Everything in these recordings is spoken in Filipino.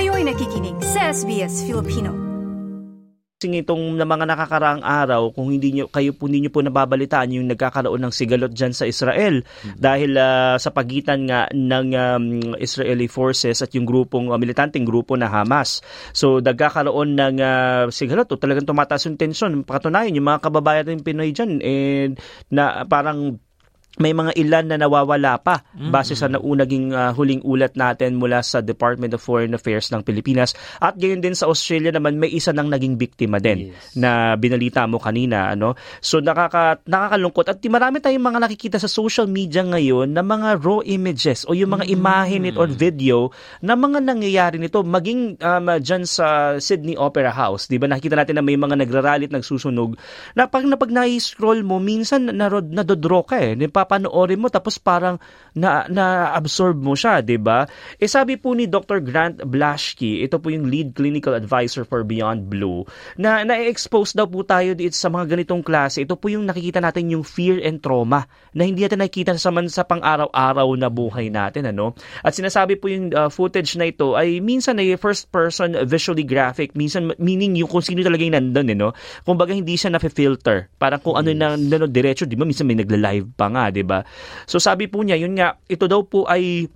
Kayo'y nakikinig sa SBS Filipino itong na mga nakakaraang araw kung hindi niyo kayo po ninyo po nababalitaan yung nagkakaroon ng sigalot diyan sa Israel mm-hmm. dahil uh, sa pagitan nga ng um, Israeli forces at yung grupong uh, militanteng grupo na Hamas. So nagkakaroon ng uh, sigalot o talagang tumataas yung tensyon. Pakatunayan yung mga kababayan ng Pinoy diyan eh, na parang may mga ilan na nawawala pa base sa naunaging uh, huling ulat natin mula sa Department of Foreign Affairs ng Pilipinas. At gayon din sa Australia naman may isa nang naging biktima din yes. na binalita mo kanina ano? So nakaka nakakalungkot. At marami tayong mga nakikita sa social media ngayon na mga raw images o yung mga mm. imahe nito or video na mga nangyayari nito maging um, dyan sa Sydney Opera House. Di ba? Nakikita natin na may mga nagrarally at nagsusunog. Na pag na pag na-scroll mo minsan narod nadodro ka eh papanoorin mo tapos parang na, na-absorb mo siya, 'di ba? Eh sabi po ni Dr. Grant Blashki, ito po yung lead clinical advisor for Beyond Blue, na na-expose daw po tayo dito sa mga ganitong klase. Ito po yung nakikita natin yung fear and trauma na hindi natin nakikita sa man sa pang-araw-araw na buhay natin, ano? At sinasabi po yung uh, footage na ito ay minsan ay first person visually graphic, minsan meaning yung kung sino talaga yung nandun, eh, no? Kumbaga hindi siya na-filter. Parang kung ano yes. ano na, na diretso, di ba? Minsan may nagla-live pa nga, 'di ba? So sabi po niya, yun nga, ito daw po ay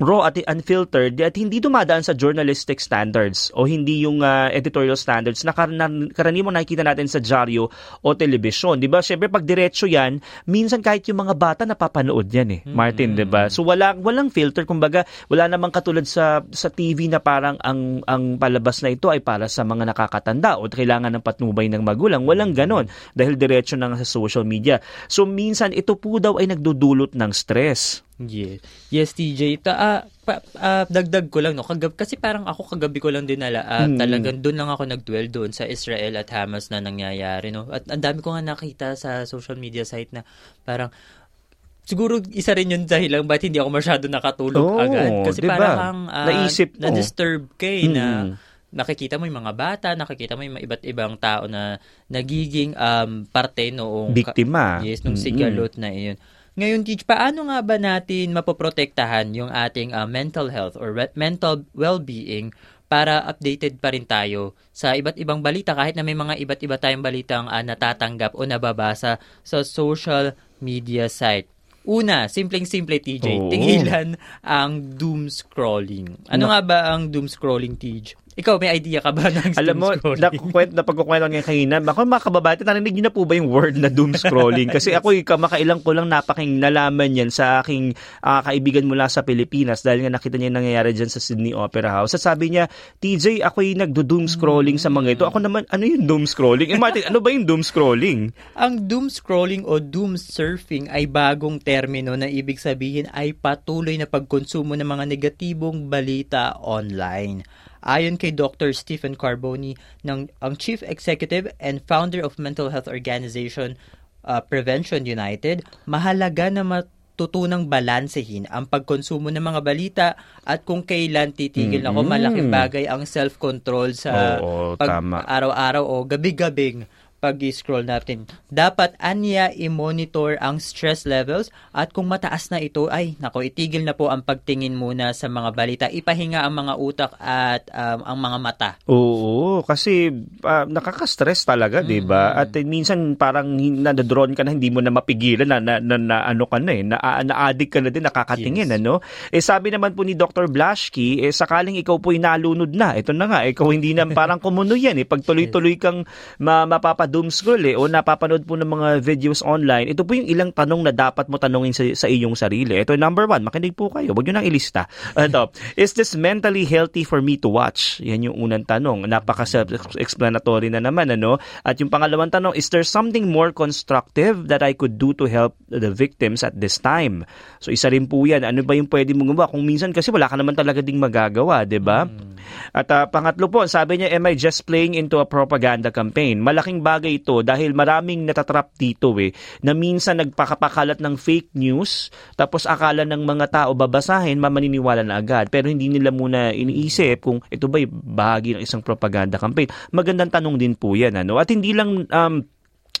raw at unfiltered at hindi dumadaan sa journalistic standards o hindi yung uh, editorial standards na kar- karaniwang nakikita natin sa dyaryo o telebisyon. Di ba? Siyempre, pag diretso yan, minsan kahit yung mga bata napapanood yan eh, Martin, mm-hmm. di ba? So, wala, walang filter. Kumbaga, wala namang katulad sa, sa TV na parang ang, ang palabas na ito ay para sa mga nakakatanda o kailangan ng patnubay ng magulang. Walang ganon dahil diretso na sa social media. So, minsan, ito po daw ay nagdudulot ng stress. Yes. Yes, TJ. Ta, uh, pa, uh, dagdag ko lang, no? Kagab, kasi parang ako kagabi ko lang din nala, uh, mm. talagang doon lang ako nag-dwell doon sa Israel at Hamas na nangyayari, no? At ang dami ko nga nakita sa social media site na parang, siguro isa rin yun dahil lang ba't hindi ako masyado nakatulog oh, agad. Kasi diba? parang uh, Naisip mo. na-disturb kay mm. na nakikita mo yung mga bata, nakikita mo yung iba't ibang tao na nagiging um, parte noong biktima. Yes, nung mm-hmm. sigalot na iyon. Ngayon, Teach, paano nga ba natin mapoprotektahan yung ating uh, mental health or re- mental well-being para updated pa rin tayo sa iba't ibang balita kahit na may mga iba't iba tayong balitang uh, natatanggap o nababasa sa social media site. Una, simpleng-simple TJ, oh. tingilan ang doom scrolling. Ano Na- nga ba ang doom scrolling, TJ? Ikaw, may idea ka ba ng Alam mo, nakukwent, na pagkukwento ngayon kanina, ako mga kababata, narinig niyo na po ba yung word na doom scrolling? Kasi ako, kamakailang ko lang napaking nalaman yan sa aking uh, kaibigan mula sa Pilipinas dahil nga nakita niya yung nangyayari dyan sa Sydney Opera House. At sabi niya, TJ, ako yung nagdo-doom scrolling sa mga ito. Ako naman, ano yung doom scrolling? Eh Martin, ano ba yung doom scrolling? Ang doom scrolling o doom surfing ay bagong termino na ibig sabihin ay patuloy na pagkonsumo ng mga negatibong balita online. Ayon kay Dr. Stephen Carboni, ng, ang Chief Executive and Founder of Mental Health Organization uh, Prevention United, mahalaga na matutunang balansehin ang pagkonsumo ng mga balita at kung kailan titigil mm-hmm. ako, malaking bagay ang self-control sa Oo, pag tama. araw-araw o gabi-gabing pag-scroll natin. Dapat anya i-monitor ang stress levels at kung mataas na ito, ay nako, itigil na po ang pagtingin muna sa mga balita. Ipahinga ang mga utak at um, ang mga mata. Oo, kasi uh, nakaka-stress talaga, mm-hmm. 'di ba? At uh, minsan parang na-drawn ka na hindi mo na mapigilan na, na, na, na ano ka na eh, na, na-addict ka na din nakakatingin yes. ano. Eh sabi naman po ni Dr. Blashki, eh sakaling ikaw po nalunod na, ito na nga, ikaw hindi na parang kumuno yan eh. Pag tuloy-tuloy kang ma- mapapad doom scroll eh, o napapanood po ng mga videos online, ito po yung ilang tanong na dapat mo tanongin sa, sa iyong sarili. Ito number one, makinig po kayo. Huwag nyo nang ilista. Ito, is this mentally healthy for me to watch? Yan yung unang tanong. Napaka-explanatory na naman, ano? At yung pangalawang tanong, is there something more constructive that I could do to help the victims at this time? So, isa rin po yan. Ano ba yung pwede mong gawa? Kung minsan kasi wala ka naman talaga ding magagawa, di ba? Mm. At uh, pangatlo po, sabi niya, am I just playing into a propaganda campaign? Malaking bagay bagay ito dahil maraming natatrap dito eh, na minsan nagpakapakalat ng fake news, tapos akala ng mga tao babasahin, mamaniniwala na agad. Pero hindi nila muna iniisip kung ito ba bahagi ng isang propaganda campaign. Magandang tanong din po yan. Ano? At hindi lang um,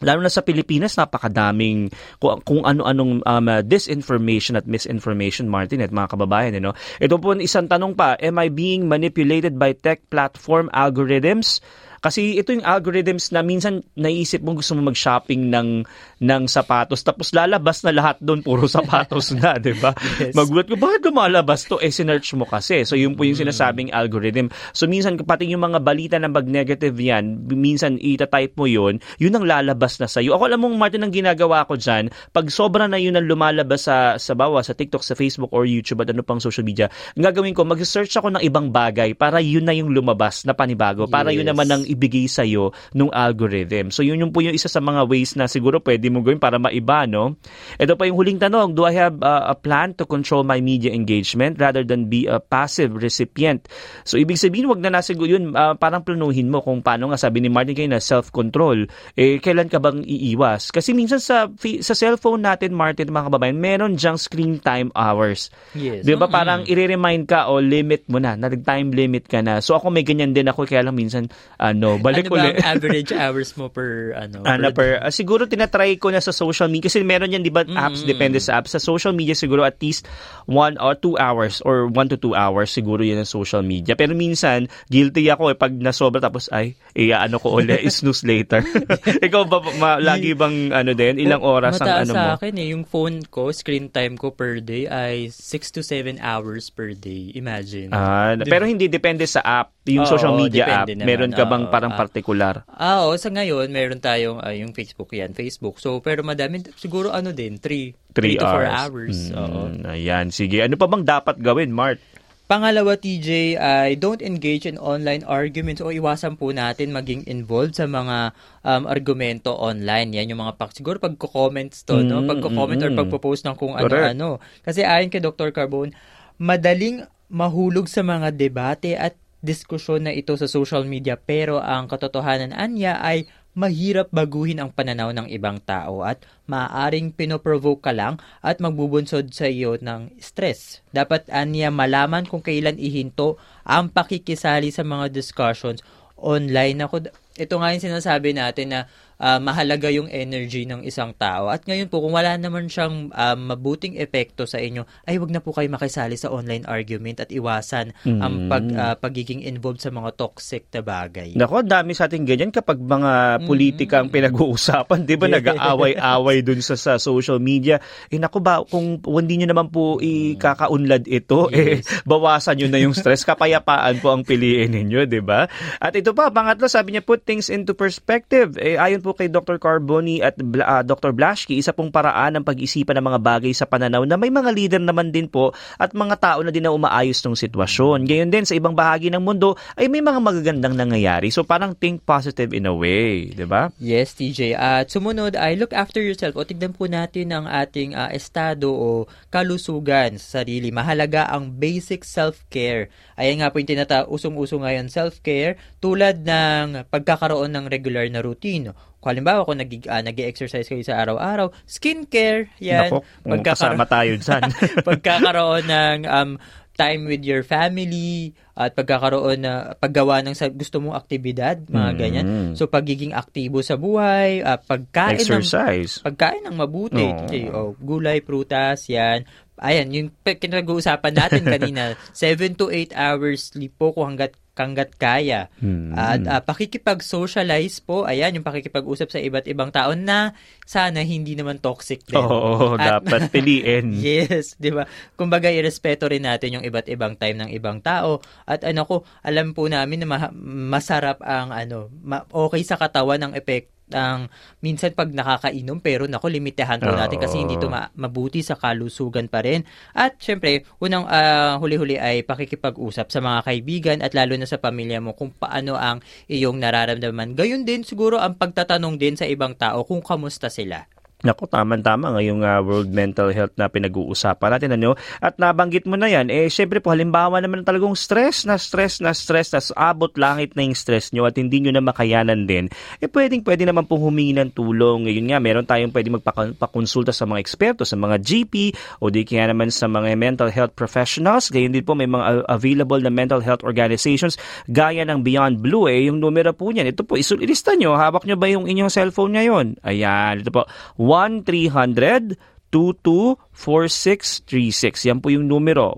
lalo na sa Pilipinas, napakadaming kung, kung ano-anong um, disinformation at misinformation, Martin at mga kababayan. You know? Ito po isang tanong pa, am I being manipulated by tech platform algorithms? Kasi ito yung algorithms na minsan naisip mo gusto mo mag-shopping ng ng sapatos tapos lalabas na lahat doon puro sapatos na, 'di ba? Yes. Magulat ko bakit lumalabas to? Eh sinearch mo kasi. So yun po yung mm. sinasabing algorithm. So minsan kapati yung mga balita na mag-negative yan, minsan ita-type mo yun, yun ang lalabas na sa iyo. Ako alam mo Martin ang ginagawa ko diyan, pag sobra na yun ang lumalabas sa sa bawa sa TikTok, sa Facebook or YouTube at ano pang social media, ang gagawin ko mag-search ako ng ibang bagay para yun na yung lumabas na panibago, para yes. yun naman ang ibigay sa iyo nung algorithm. So yun yung po yung isa sa mga ways na siguro pwede mo gawin para maiba, no? Ito pa yung huling tanong, do I have uh, a plan to control my media engagement rather than be a passive recipient? So ibig sabihin, wag na nasa yun, uh, parang planuhin mo kung paano nga sabi ni Martin kayo na self-control. Eh, kailan ka bang iiwas? Kasi minsan sa sa cellphone natin, Martin, mga kababayan, meron diyang screen time hours. Yes. Di ba? Mm-hmm. Parang i-remind ka o limit mo na, nag-time limit ka na. So ako may ganyan din ako, kaya lang minsan, ano, balik ano ba ang average hours mo per, ano? Ano, per, uh, siguro tinatry ko na sa social media, kasi meron yan, di ba, mm-hmm. apps, depende sa apps. Sa social media, siguro at least one or two hours or one to two hours, siguro yan ang social media. Pero minsan, guilty ako eh, pag nasobra tapos, ay, eh, ano ko uli, snooze later. Ikaw ba, ma, lagi bang, ano din, ilang oras ang ano mo? sa akin eh, yung phone ko, screen time ko per day ay 6 to 7 hours per day. Imagine. Ah, diba? pero hindi depende sa app. Yung Oo, social media app, naman. meron ka bang parang uh, particular? Ah, oo, sa ngayon meron tayong uh, yung Facebook yan, Facebook. So pero madami siguro ano din, 3 3 to 4 hours. Mm, oo. Ayan, sige. Ano pa bang dapat gawin, Mart? Pangalawa, TJ, ay don't engage in online arguments o iwasan po natin maging involved sa mga um, argumento online. Yan yung mga pak. Siguro pagko-comments to, mm, no? Pagko-comment mm, or pagpo-post ng kung ano-ano. Kasi ayon kay Dr. Carbone, madaling mahulog sa mga debate at diskusyon na ito sa social media pero ang katotohanan anya ay mahirap baguhin ang pananaw ng ibang tao at maaaring pinoprovoke ka lang at magbubunsod sa iyo ng stress. Dapat anya malaman kung kailan ihinto ang pakikisali sa mga discussions online. Ako, ito nga yung sinasabi natin na uh, mahalaga yung energy ng isang tao. At ngayon po, kung wala naman siyang um, mabuting epekto sa inyo, ay wag na po kayo makisali sa online argument at iwasan mm. ang pag, uh, pagiging involved sa mga toxic na bagay. Nako, dami sa ating ganyan kapag mga politika ang mm. pinag-uusapan, di ba, nag-aaway-away dun sa, sa social media. Eh nako ba, kung hindi nyo naman po ikakaunlad ito, eh, yes. eh, bawasan nyo na yung stress, kapayapaan po ang piliin ninyo, di ba? At ito pa, pangatlo, sabi niya, put things into perspective. Eh, ayon po kay Dr. Carboni at uh, Dr. Blashki, isa pong paraan ng pag-isipan ng mga bagay sa pananaw na may mga leader naman din po at mga tao na din na umaayos ng sitwasyon. Gayon din sa ibang bahagi ng mundo ay may mga magagandang nangyayari. So parang think positive in a way, di ba? Yes, TJ. At sumunod ay look after yourself o tignan po natin ang ating uh, estado o kalusugan sa sarili. Mahalaga ang basic self-care. Ayan nga po yung tinata usong-uso ngayon self-care tulad ng pagkakaroon ng regular na routine kung halimbawa kung nag, uh, nag-exercise kayo sa araw-araw, skincare, yan. Nako, pagkakaroon, tayo dyan. pagkakaroon ng um, time with your family at pagkakaroon na paggawa ng sa gusto mong aktibidad, mga mm. ganyan. So pagiging aktibo sa buhay, uh, pagkain Exercise. ng pagkain ng mabuti, oh. okay, oh, gulay, prutas, yan. Ayan, yung pinag-uusapan natin kanina, 7 to 8 hours sleep po kung hanggat kanggat kaya. Hmm. At uh, pakikipag-socialize po, ayan, yung pakikipag-usap sa iba't ibang tao na sana hindi naman toxic din. Oo, At, dapat piliin. yes, di ba? Kumbaga, irespeto rin natin yung iba't ibang time ng ibang tao. At ano ko, alam po namin na ma- masarap ang ano, ma- okay sa katawan ng epekto ang minsan pag nakakainom pero nako limitahan po natin kasi hindi to ma- mabuti sa kalusugan pa rin. At syempre, unang uh, huli-huli ay pakikipag-usap sa mga kaibigan at lalo na sa pamilya mo kung paano ang iyong nararamdaman. Gayon din siguro ang pagtatanong din sa ibang tao kung kamusta sila. Nako, tama-tama ngayong uh, World Mental Health na pinag-uusapan natin. Ano? At nabanggit mo na yan, eh syempre po halimbawa naman talagang stress na stress na stress, tas abot langit na yung stress nyo at hindi nyo na makayanan din, eh pwedeng pwede naman pong humingi ng tulong. Ngayon nga, meron tayong pwede magpakonsulta sa mga eksperto, sa mga GP o di kaya naman sa mga mental health professionals. Gayon din po may mga available na mental health organizations gaya ng Beyond Blue. Eh, yung numero po niyan, ito po, isulista nyo, hawak nyo ba yung inyong cellphone ngayon? Ayan, ito po, 1-300 224636. Yan po yung numero.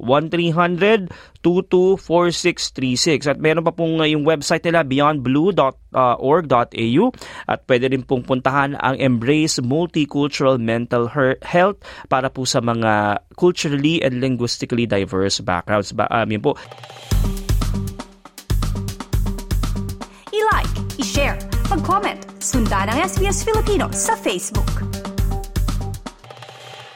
1-300-224636. At meron pa pong uh, yung website nila beyondblue.org.au at pwede rin pong puntahan ang Embrace Multicultural Mental Health para po sa mga culturally and linguistically diverse backgrounds. Ba, um, yun po. I-like, i-share, mag-comment, sundan ang SBS Filipino sa Facebook.